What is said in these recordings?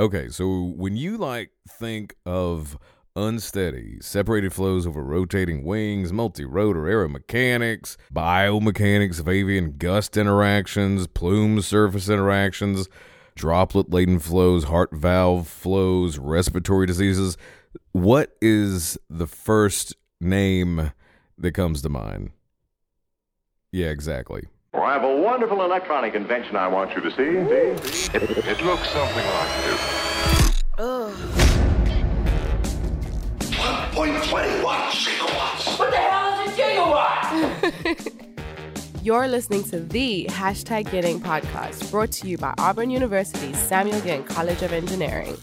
Okay, so when you like think of unsteady, separated flows over rotating wings, multi-rotor aeromechanics, biomechanics of avian gust interactions, plume surface interactions, droplet-laden flows, heart valve flows, respiratory diseases, what is the first name that comes to mind? Yeah, exactly. Well, I have a wonderful electronic invention I want you to see. see? It, it looks something like this. 1.21 gigawatts. What the hell is a gigawatt? You're listening to the Hashtag Getting podcast, brought to you by Auburn University's Samuel Ginn College of Engineering.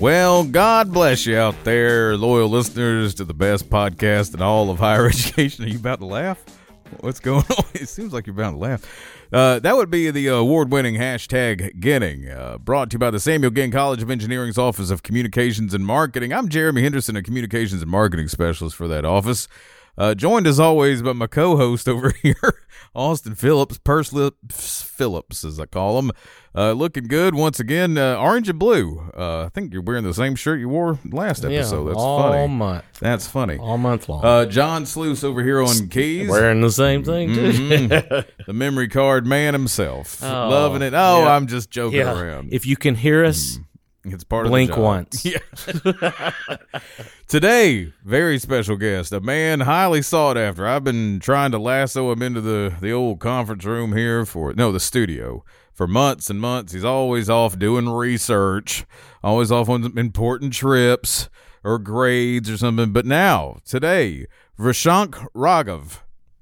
Well, God bless you out there, loyal listeners to the best podcast in all of higher education. Are you about to laugh? What's going on? It seems like you're about to laugh. Uh, that would be the award winning hashtag Getting, uh, brought to you by the Samuel Ginn College of Engineering's Office of Communications and Marketing. I'm Jeremy Henderson, a communications and marketing specialist for that office. Uh, joined as always by my co-host over here, Austin Phillips, Purse Lips Phillips, as I call him. Uh, looking good once again, uh, orange and blue. Uh, I think you're wearing the same shirt you wore last episode. That's all funny. month, That's funny. all month long. Uh, John Sluice over here on keys. Wearing the same thing too. Mhm. the memory card man himself. Oh, Loving it. Oh, yeah. I'm just joking yeah. around. If you can hear us, it's part blink of the job. once. Yeah. Today, very special guest, a man highly sought after. I've been trying to lasso him into the the old conference room here for no, the studio for months and months. He's always off doing research, always off on important trips or grades or something. But now, today, Vishank Raghav.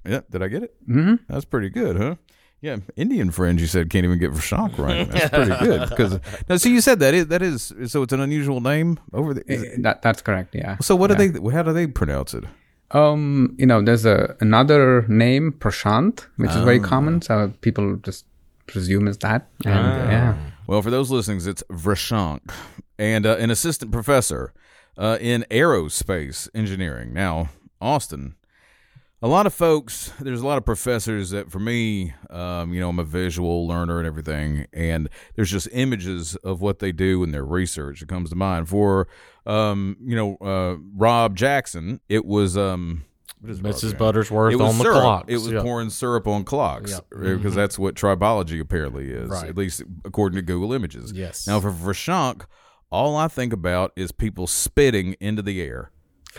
Yeah, did I get it? Mm-hmm. That's pretty good, huh? Yeah, Indian friends. You said can't even get Vishank right. That's pretty good. Because now, so you said that is that is so it's an unusual name over the. is it- Eh, That that's correct. Yeah. so what do they? How do they pronounce it? Um, you know, there's a another name, Prashant, which is Ah. very common. So people just presume it's that. And yeah. Well, for those listeners, it's Vishank, and uh, an assistant professor uh, in aerospace engineering. Now, Austin. A lot of folks, there's a lot of professors that, for me, um, you know, I'm a visual learner and everything, and there's just images of what they do in their research that comes to mind. For, um, you know, uh, Rob Jackson, it was um, Mrs. name? Buttersworth on the syrup. clocks. It was Yeah. pouring syrup on clocks Yeah. because that's what tribology apparently is, Right. at least according to Google Images. Yes. Now, for Vrishank, all I think about is people spitting into the air.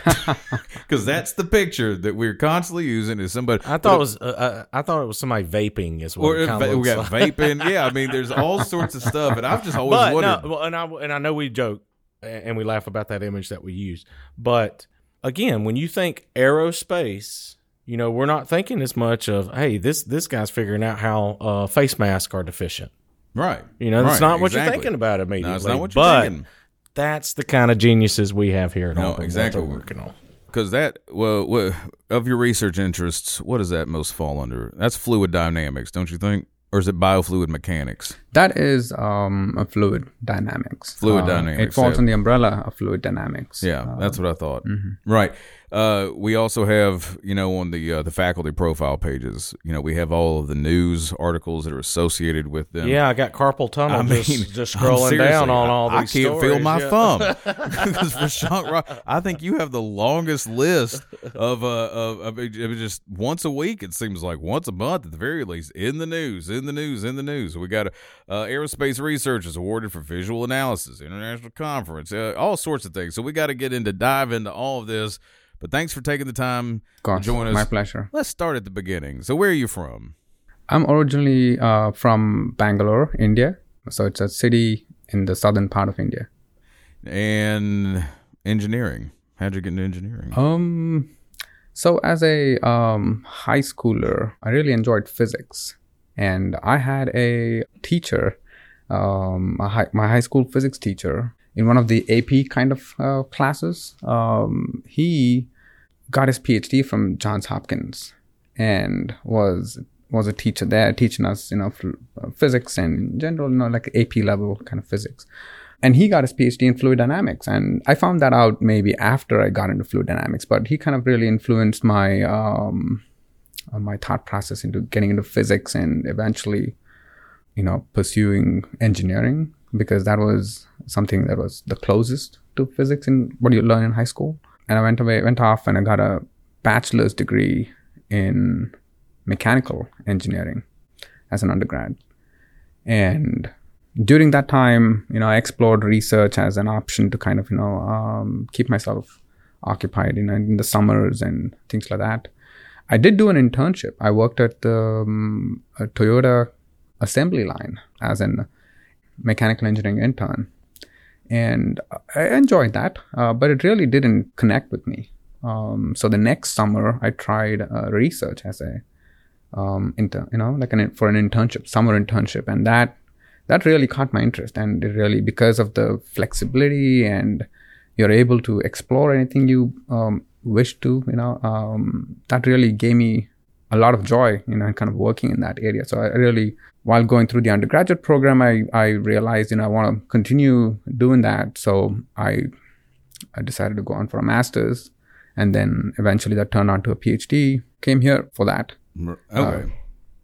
Because that's the picture that we're constantly using is somebody. I thought it was. Uh, uh, I thought it was somebody vaping. as well. or it va- we got like. vaping. Yeah, I mean, there's all sorts of stuff, and I've just always But wondered. no, well, and I and I know we joke and we laugh about that image that we use. But again, when you think aerospace, you know we're not thinking as much of hey this this guy's figuring out how uh, face masks are deficient. right. You know that's Right, not what you're thinking about immediately. No, it's not what you're but thinking. That's the kind of geniuses we have here. At No, what exactly. they're working on. Because that, well, well, of your research interests, what does that most fall under? That's fluid dynamics, don't you think? Or is it biofluid mechanics? That is um, a fluid dynamics. Fluid Uh, dynamics, It falls yeah. in the umbrella of fluid dynamics. Yeah, Uh, that's what I thought. Right. Uh, we also have, you know, on the uh, the faculty profile pages, you know, we have all of the news articles that are associated with them. Yeah, I got carpal tunnel I mean, just, just scrolling down on all I, these. I can't feel my yeah. thumb because for Sean Rock, I think you have the longest list of uh of, of it just once a week. It seems like once a month at the very least in the news, in the news, in the news. We got a uh, aerospace researchers awarded for visual analysis, international conference, uh, all sorts of things. So we got to get into dive into all of this. But thanks for taking the time course, to join us. my pleasure. Let's start at the beginning. So where are you from? I'm originally uh, from Bangalore, India. So it's a city in the southern part of India. And engineering. How'd you get into engineering? Um, so as a um, high schooler, I really enjoyed physics, and I had a teacher, um, a high, my high school physics teacher, in one of the AP kind of uh, classes. Um, he got his PhD from Johns Hopkins, and was was a teacher there teaching us, you know, uh, physics and general, you know, like AP level kind of physics and he got his PhD in fluid dynamics. And I found that out maybe after I got into fluid dynamics, but he kind of really influenced my um, uh, my thought process into getting into physics and eventually you know, pursuing engineering because that was something that was the closest to physics in what you learn in high school. And I went away, went off, and I got a bachelor's degree in mechanical engineering as an undergrad. And during that time, you know, I explored research as an option to kind of, you know, um, keep myself occupied you know, in the summers and things like that. I did do an internship. I worked at the um, Toyota assembly line as an mechanical engineering intern. And I enjoyed that, uh, but it really didn't connect with me. Um, so the next summer, I tried uh, research as a um, intern, you know, like an for an internship, summer internship, and that that really caught my interest. And it really, because of the flexibility and you're able to explore anything you um, wish to, you know, um, that really gave me a lot of joy, you know, and kind of working in that area. So I really, while going through the undergraduate program, I, I realized, you know, I want to continue doing that. So I, I decided to go on for a master's and then eventually that turned on to a PhD. Came here for that. Okay.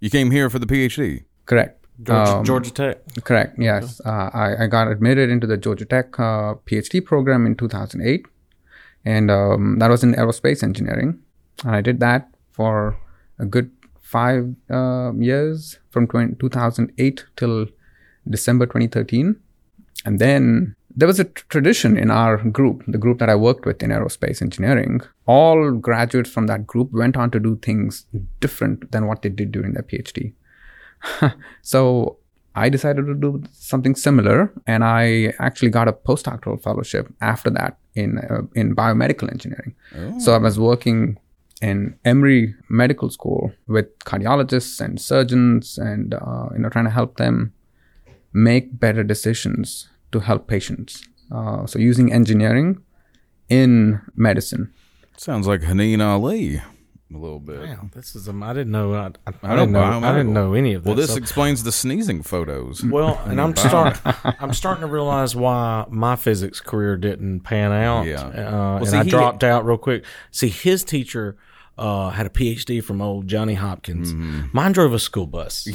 you came here for the PhD. Correct. Georgia, Um, Georgia Tech. Correct. Yes, uh, I, I got admitted into the Georgia Tech uh, PhD program in 2008, and um, that was in aerospace engineering. And I did that for a good five uh, years from 20, 2008 till December 2013, and then there was a tradition in our group, the group that I worked with in aerospace engineering. All graduates from that group went on to do things different than what they did during their PhD. so I decided to do something similar, and I actually got a postdoctoral fellowship after that in uh, in biomedical engineering. So I was working in Emory Medical School with cardiologists and surgeons, and uh, you know trying to help them make better decisions to help patients. Uh, so using engineering in medicine. Sounds like Haneen Ali a little bit. Wow, this is um, I didn't know I, I, I didn't know I didn't know any of this. Well, this so- explains the sneezing photos. Well, and I'm start, I'm starting to realize why my physics career didn't pan out. Yeah. Uh, Well, and see, I he- dropped out real quick. See, his teacher uh, had a PhD from old Johnny Hopkins. Mm-hmm. Mine drove a school bus.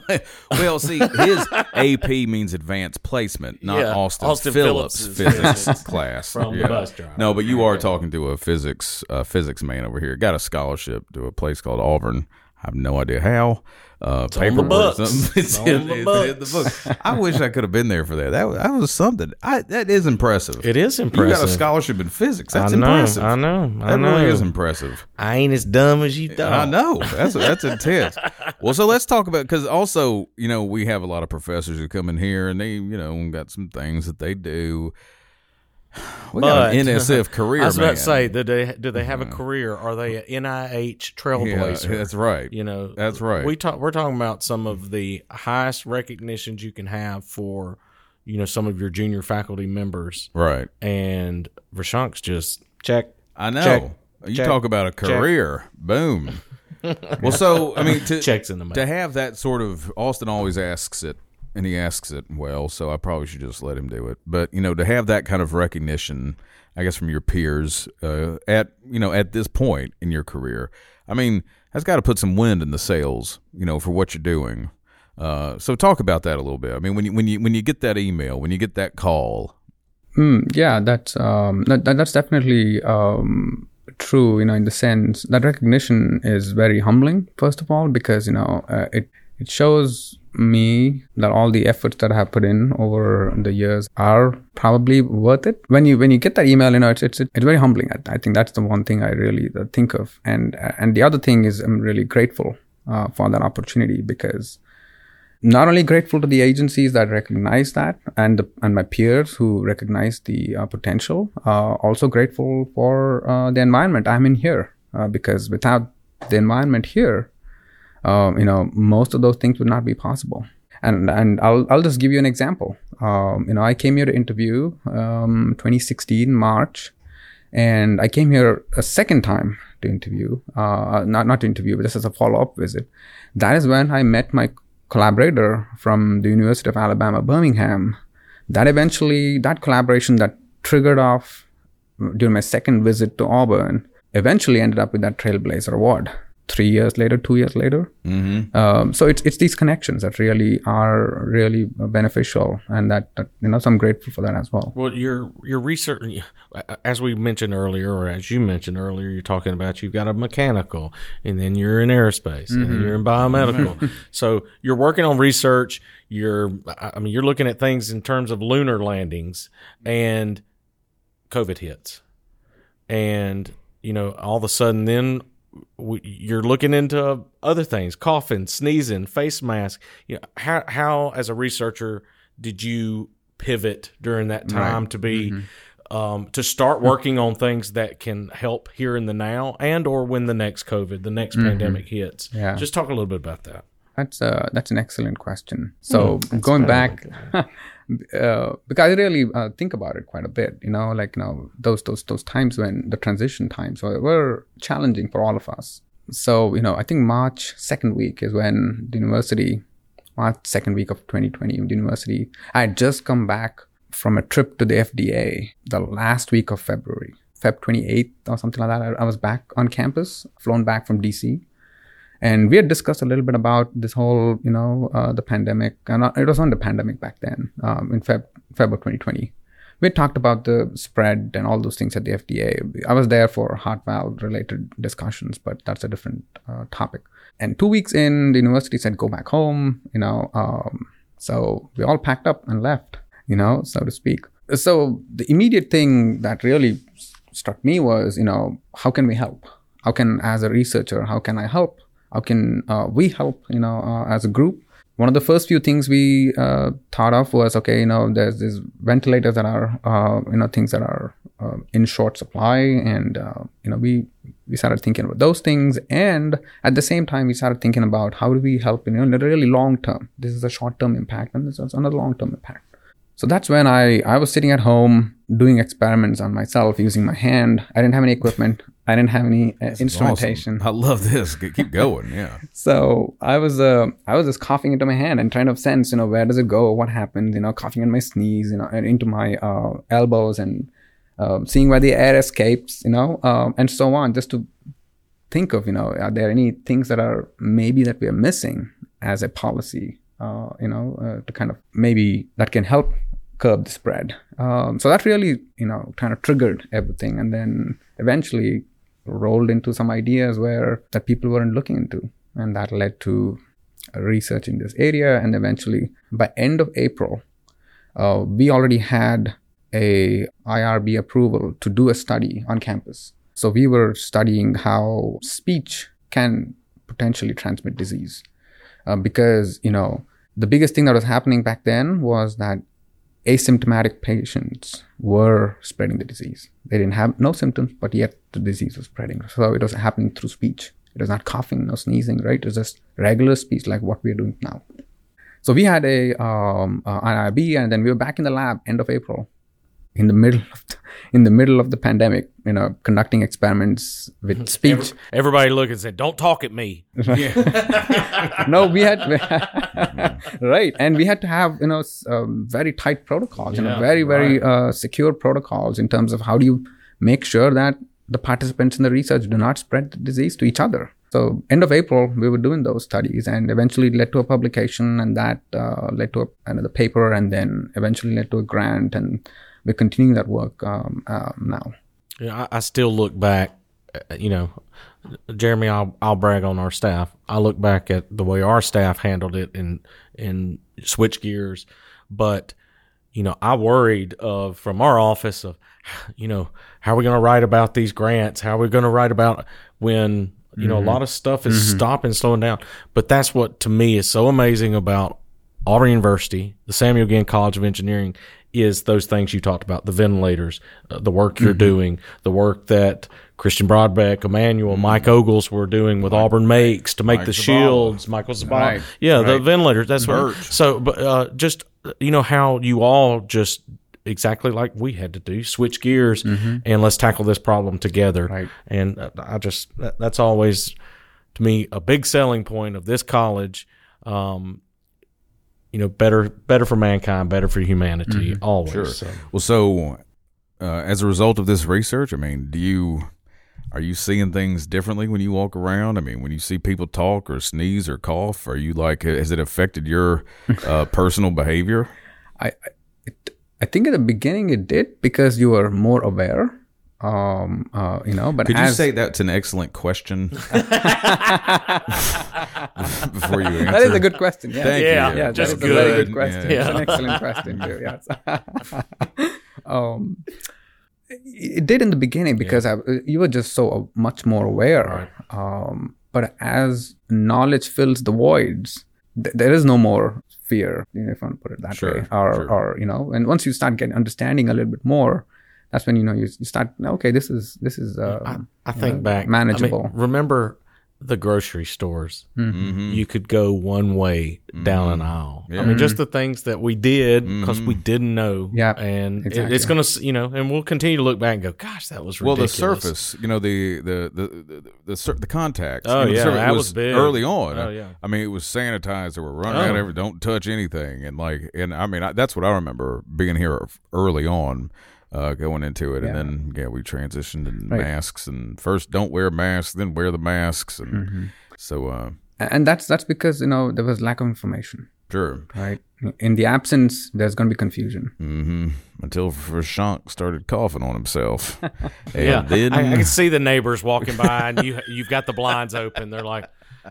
well, see, his AP means advanced placement, not Yeah, Austin, Austin Phillips, Phillips's physics physics class from the bus driver. No, but you are talking to a physics uh, physics man over here. Got a scholarship to a place called Auburn. I have no idea how. Uh, on the books. It's, It's on in, the it's in the book. I wish I could have been there for that. That was, that was something. I, that is impressive. It is impressive. You got a scholarship in physics. That's I know, impressive. I know. I That know. really is impressive. I ain't as dumb as you thought. I know that's that's intense. Well, so let's talk about because also you know we have a lot of professors who come in here and they you know got some things that they do. We got an NSF career. I was about man. to say, do they do they have a uh-huh. career? Are they an NIH yeah, trailblazer? that's right. You know, That's right. We talk. We're talking about some of the highest recognitions you can have for, you know, some of your junior faculty members. right. And Rashank's just check. I know. Check. you Check. talk about a career. Boom. well, so I mean, to, Checks in the mail. to have that sort of Austin always asks it and he asks it well so i probably should just let him do it but you know to have that kind of recognition i guess from your peers uh, at you know at this point in your career i mean that's got to put some wind in the sails you know for what you're doing uh, so talk about that a little bit i mean when you when you when you get that email when you get that call Mm, yeah, that's um, that, that, that's definitely um, true. You know, in the sense that recognition is very humbling. First of all, because you know uh, it it shows me that all the efforts that I have put in over the years are probably worth it. When you when you get that email, you know, it's it's it's very humbling. I, I think that's the one thing I really uh, think of, and and the other thing is I'm really grateful uh, for that opportunity because not only grateful to the agencies that recognize that and the, and my peers who recognize the uh, potential uh, also grateful for uh, the environment i'm in here uh, because without the environment here um, you know most of those things would not be possible and and i'll, I'll just give you an example um, you know i came here to interview um, 2016 march and i came here a second time to interview uh, not not to interview but just as a follow-up visit that is when i met my collaborator from the University of Alabama, Birmingham. That eventually, that collaboration that triggered off during my second visit to Auburn, eventually ended up with that Trailblazer Award. Three years later, two years later. Mm-hmm. Um, so it's it's these connections that really are really beneficial, and that, that you know, so I'm grateful for that as well. Well, your your research, as we mentioned earlier, or as you mentioned earlier, you're talking about you've got a mechanical, and then you're in aerospace, and you're in biomedical. so you're working on research. You're, I mean, you're looking at things in terms of lunar landings, and COVID hits, and you know, all of a sudden, then w- you're looking into other things, coughing, sneezing, face mask. You know, how how as a researcher did you pivot during that time to be um, to start working on things that can help here in the now and or when the next COVID, the next pandemic hits? Yeah. Just talk a little bit about that. That's uh, that's an excellent question. So going back, uh, because I really uh, think about it quite a bit. You know, like you know those those those times when the transition times were, were challenging for all of us. So you know, I think March second week is when the university, March second week of 2020, the university. I had just come back from a trip to the FDA the last week of February, Feb 28th or something like that. I, I was back on campus, flown back from DC and we had discussed a little bit about this whole you know uh, the pandemic. And uh, it was on the pandemic back then um, in feb feb of 2020 we talked about the spread and all those things at the fda i was there for heart valve related discussions but that's a different uh, topic. And two weeks in the university said go back home you know um, so we all packed up and left you know so to speak. So the immediate thing that really struck me was you know how can we help? How can as a researcher how can i help how can uh, we help you know uh, as a group one of the first few things we uh, thought of was okay you know there's these ventilators that are uh, you know things that are uh, in short supply and uh, you know we we started thinking about those things and at the same time we started thinking about how do we help you know in a really long term this is a short term impact and this is another long term impact so that's when I, I was sitting at home doing experiments on myself using my hand. I didn't have any equipment. I didn't have any uh, instrumentation. Awesome. I love this. Keep going. Yeah. So I was uh, I was just coughing into my hand and trying to sense, you know, where does it go? What happens? You know, coughing in my sneeze, you know, and into my uh, elbows and uh, seeing where the air escapes, you know, um, and so on, just to think of, you know, are there any things that are maybe that we are missing as a policy, uh, you know, uh, to kind of maybe that can help curb the spread. Um, so that really, you know, kind of triggered everything, and then eventually rolled into some ideas where that people weren't looking into, and that led to research in this area. And eventually, by end of April, uh, we already had a IRB approval to do a study on campus. So we were studying how speech can potentially transmit disease, uh, because you know the biggest thing that was happening back then was that asymptomatic patients were spreading the disease. They didn't have no symptoms, but yet the disease was spreading. So it was happening through speech. It was not coughing, or sneezing, right? It was just regular speech like what we are doing now. So we had a um, uh, IRB, and then we were back in the lab end of April, in the middle of the, in the middle of the pandemic. You know, conducting experiments with speech. Everybody looked and said, "Don't talk at me." no, we had right, and we had to have you know um, very tight protocols, you know, Yeah, very very uh, secure protocols in terms of how do you make sure that the participants in the research do not spread the disease to each other. So end of April, we were doing those studies, and eventually led to a publication, and that uh, led to a, another paper, and then eventually led to a grant, and we're continuing that work um, uh, now. Yeah, I, I still look back. uh, You know, Jeremy, I'll I'll brag on our staff. I look back at the way our staff handled it in in switch gears, but you know, I worried of from our office of, you know, how are we going to write about these grants? How are we going to write about when you know a mm-hmm. lot of stuff is mm-hmm. stopping, slowing down? But that's what to me is so amazing about Auburn University, the Samuel Ginn College of Engineering, is those things you talked about the ventilators, uh, the work you're doing, the work that Christian Brodbeck, Emmanuel, Mike Ogles were doing with Auburn Makes to make Mike the Zabala. shields, Michael Zabala. Right. Yeah, the ventilators. That's what. So, but uh, just you know how you all just exactly like we had to do switch gears and let's tackle this problem together. Right. And uh, I just, that's always to me a big selling point of this college. Um, you know, better better for mankind, better for humanity, always. Sure. So, Well, so uh, as a result of this research, I mean, do you are you seeing things differently when you walk around? I mean, when you see people talk or sneeze or cough, are you like, has it affected your uh, personal behavior? I, I, it, I think at the beginning it did because you were more aware. Um, uh, you know, but Could you say that's an excellent question before you answer? that is a good question. Yeah, Thank Yeah, you. yeah, just that is a very good. good question. Yeah. It's an excellent question too. Yes. um, it did in the beginning because I, you were just so uh, much more aware. Um, but as knowledge fills the voids, th- there is no more fear, you know, if I want to put it that Sure, way. Or, sure. or you know, and once you start getting understanding a little bit more, that's when you know you, you start. Okay, this is this is. Um, I think back. I mean, manageable. remember the grocery stores? Mm-hmm. You could go one way down an aisle. Yeah. I mean, just the things that we did because we didn't know. Yeah, and it- it's gonna, s- you know, and we'll continue to look back and go, "Gosh, that was really." Well, the surface, you know, the the the the the, sur- the contacts. Oh, you know, yeah, surface that was big. early on. Oh, yeah. I mean, it was sanitized. They were running Oh. out every. Don't touch anything, and like, and I mean, I, that's what I remember being here early on. Uh, going into it, and then yeah, we transitioned to Right. masks, and first don't wear masks, then wear the masks, and Mm-hmm. so uh, and that's that's because you know there was lack of information. sure, Right. In the absence, there's going to be confusion. hmm until Vrishank started coughing on himself, and yeah, then I, I can see the neighbors walking by, and you you've got the blinds open. They're like,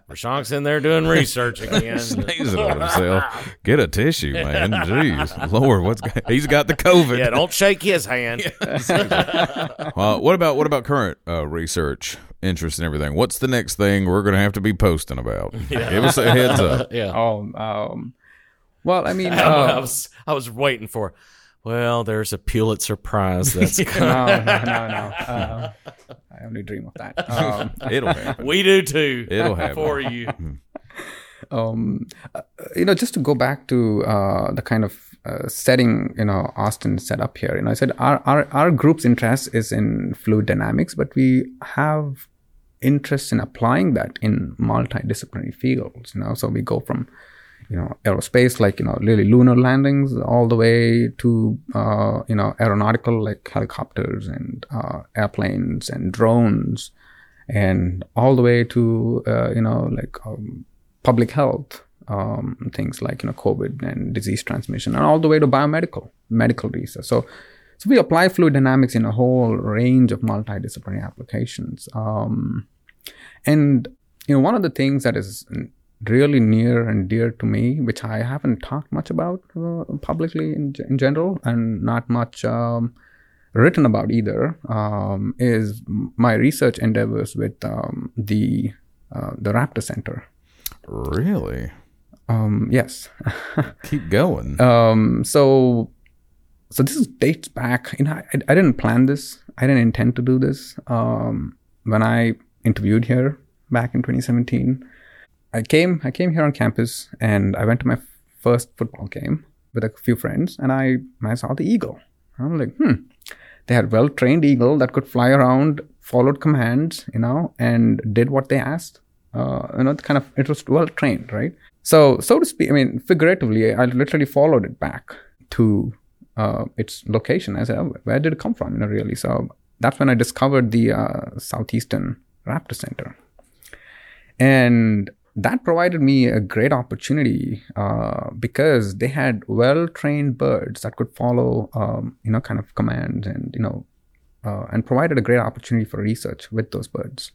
"Rashank's in there doing research again." sneezing on himself. Get a tissue, man. Jeez, Lord, what's he's got the COVID. yeah, don't shake his hand. Uh, what about what about current uh, research interest and everything? What's the next thing we're going to have to be posting about? Yeah. Give us a heads up. yeah. Oh, um, well, I mean, I uh, was I was waiting for. Well, there's a Pulitzer Prize that's no, no, no, no. Uh, I only dream of that. Um, It'll happen. we do too. It'll happen. for you. um, uh, you know, just to go back to uh, the kind of uh, setting, you know, Austin set up here. You know, I said our, our our group's interest is in fluid dynamics, but we have interest in applying that in multidisciplinary fields. You know, so we go from you know aerospace like you know really lunar landings all the way to uh, you know aeronautical like helicopters and uh, airplanes and drones and all the way to uh, you know like um, public health um, things like you know covid and disease transmission and all the way to biomedical medical research. So so we apply fluid dynamics in a whole range of multidisciplinary applications. Um, and you know one of the things that is really near and dear to me which i haven't talked much about uh, publicly in, in general and not much um, written about either um, is my research endeavors with um, the uh, the raptor center Really? um, yes Keep going. um, so so this is dates back you know I, I didn't plan this i didn't intend to do this um, when i interviewed here back in 2017 i came i came here on campus and i went to my first football game with a few friends and i i saw the eagle. I'm like hmm they had well trained eagle that could fly around followed commands you know and did what they asked. Uh, you know kind of it was well trained right? So so to speak i mean figuratively i literally followed it back to uh, its location. I said oh, where did it come from you know really? So that's when i discovered the uh, southeastern raptor center. And that provided me a great opportunity uh, because they had well-trained birds that could follow, um, you know, kind of commands and you know, uh, and provided a great opportunity for research with those birds.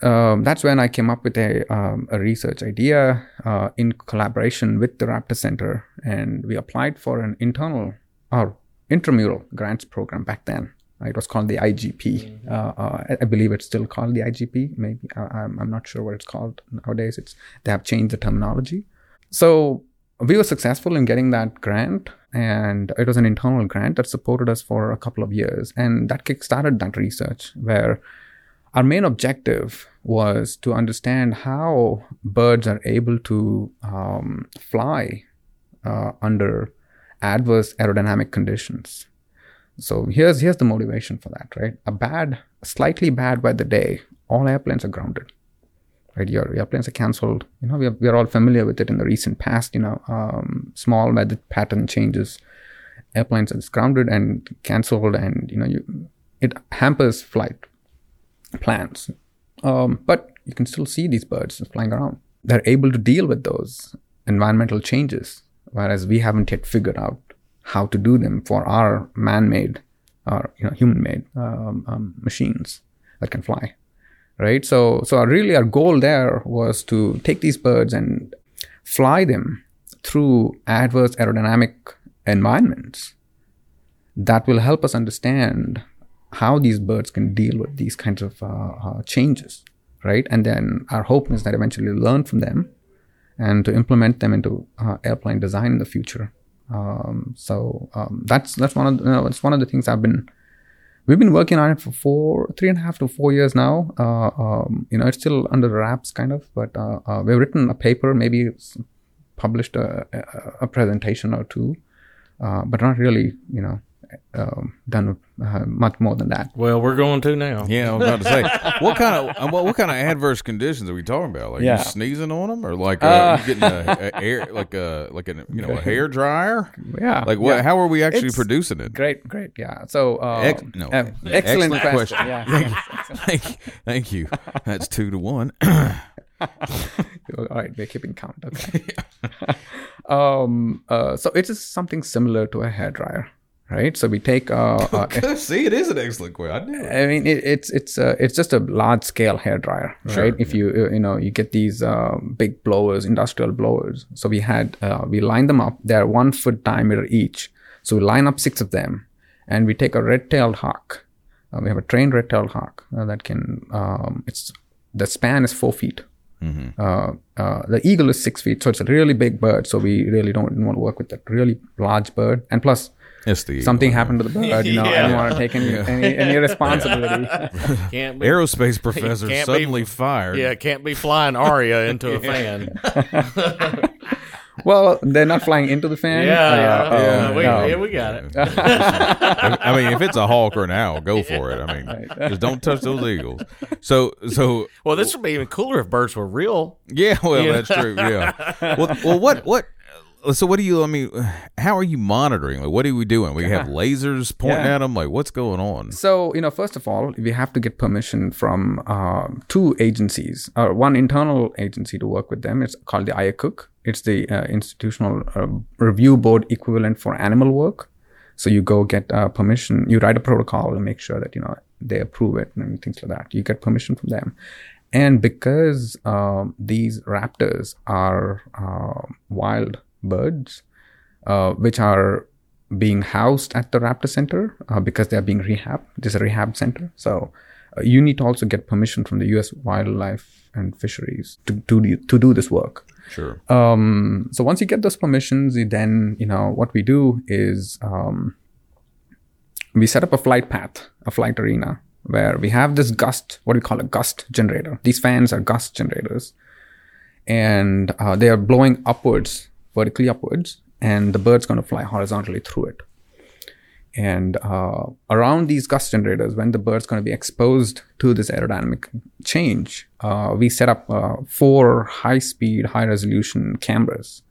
Um, that's when I came up with a, um, a research idea uh, in collaboration with the Raptor Center, and we applied for an internal or intramural grants program back then. It was called the IGP. Uh, uh, I- believe it's still called the IGP. Maybe I, I'm, I'm not sure what it's called nowadays. It's they have changed the terminology. So we were successful in getting that grant, and it was an internal grant that supported us for a couple of years, and that kickstarted that research. Where our main objective was to understand how birds are able to um, fly uh, under adverse aerodynamic conditions. So here's here's the motivation for that, right? A bad, slightly bad weather day, all airplanes are grounded, right? Your airplanes are cancelled. You know, we are, we are all familiar with it in the recent past. You know, um, small weather pattern changes, airplanes are grounded and cancelled, and you know, you, it hampers flight. plans. Um, but you can still see these birds flying around. They're able to deal with those environmental changes, whereas we haven't yet figured out how to do them for our man-made or you know human-made um, um, machines that can fly. Right. So so really our goal there was to take these birds and fly them through adverse aerodynamic environments that will help us understand how these birds can deal with these kinds of uh, uh, changes, right? And then our hope is that eventually learn from them and to implement them into uh, airplane design in the future. Um, so um, that's that's one of the, you know, it's one of the things I've been we've been working on it for four three and a half to four years now. Uh, um, you know, it's still under wraps, kind of, but uh, uh, we've written a paper, maybe published a, a, a presentation or two, but not really, you know, um, done uh, much more than that. Well, we're going to now. Yeah, I was about to say, what kind of uh, what, what kind of adverse conditions are we talking about? Like Yeah. you sneezing on them, or like uh, you getting a, a air, like a like a you know a hair dryer? Yeah. Like what? yeah. How are we actually It's producing it? Great, great. Yeah. So, uh, Ex- no. uh, Yeah, excellent, excellent question. question. Yeah. Thank you. Thank you. That's two to one. All right, we're keeping count. Okay. um, uh, so it is something similar to a hairdryer, right? So we take, uh, uh, See, it is an excellent question. I knew it. I mean, it, it's it's uh, it's just a large scale hair hairdryer, right? If you uh, you know you get these uh, big blowers, industrial blowers. So we had uh, we line them up. They're one foot diameter each. So we line up six of them, and we take a red-tailed hawk. Uh, we have a trained red-tailed hawk uh, that can. Um, it's the span is four feet. Uh, uh, the eagle is six feet, so it's a really big bird. So we really don't want to work with that really large bird. And plus, It's the something happened to the bird. You know, I don't want to take any any, any responsibility. Can't be. aerospace professor Can't be- suddenly fired. Yeah, can't be flying Aurea into a fan. Well, they're not flying into the fan. Yeah, Uh, yeah, um, we, no. yeah, we got it. I mean, if it's a hawk or an owl, go for it. I mean, just don't touch those eagles. So, so Well, this would be even cooler if birds were real. yeah, well, Yeah. that's true. Yeah. Well, well, what, what? So, what do you? I mean, how are you monitoring? Like, what are we doing? We have lasers pointing Yeah. at them. Like, what's going on? So, you know, first of all, we have to get permission from uh, two agencies, or one internal agency to work with them. It's called the IACUC. It's the uh, Institutional uh, Review Board equivalent for animal work. So you go get uh, permission, you write a protocol and make sure that, you know, they approve it and things like that. You get permission from them. And because um, these raptors are uh, wild birds, uh, which are being housed at the Raptor Center uh, because they are being rehabbed. This is a rehab center. So uh, you need to also get permission from the U.S. Wildlife and Fisheries to, to, do, to do this work. Sure. Um, so once you get those permissions, you then, you know, what we do is um, we set up a flight path, a flight arena, where we have this gust, what we call a gust generator. These fans are gust generators. And uh, they are blowing upwards, vertically upwards, and the bird's going to fly horizontally through it. And uh, around these gust generators, when the bird's going to be exposed to this aerodynamic change, uh, we set up uh, four high speed, high resolution cameras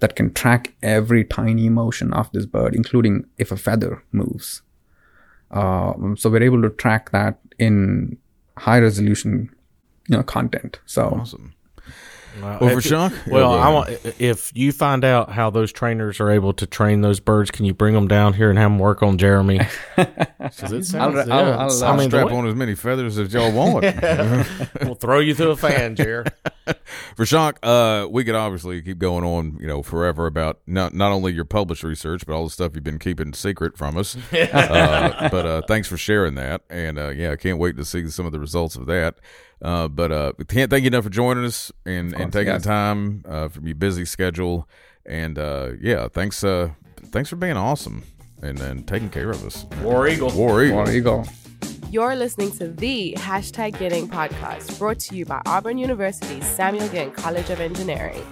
that can track every tiny motion of this bird, including if a feather moves. Um, so we're able to track that in high resolution you know, content. So Awesome. Well, if- Well, Yeah, I want if you find out how those trainers are able to train those birds, can you bring them down here and have them work on Jeremy? 'Cause it sounds, I'll- yeah, I'll- I'll, I I'll mean, strap on as many feathers as y'all want. we'll throw you through a fan, Jer. For Shank, uh, we could obviously keep going on, you know, forever about not not only your published research, but all the stuff you've been keeping secret from us. uh, but uh, thanks for sharing that, and uh, yeah, I can't wait to see some of the results of that. Uh, but uh, can't thank you enough for joining us and, and taking yes. the time uh, from your busy schedule, and uh, yeah, thanks uh, thanks for being awesome and then taking care of us. War Eagle. War Eagle. War Eagle. You're listening to the Hashtag Getting podcast, brought to you by Auburn University's Samuel Ginn College of Engineering.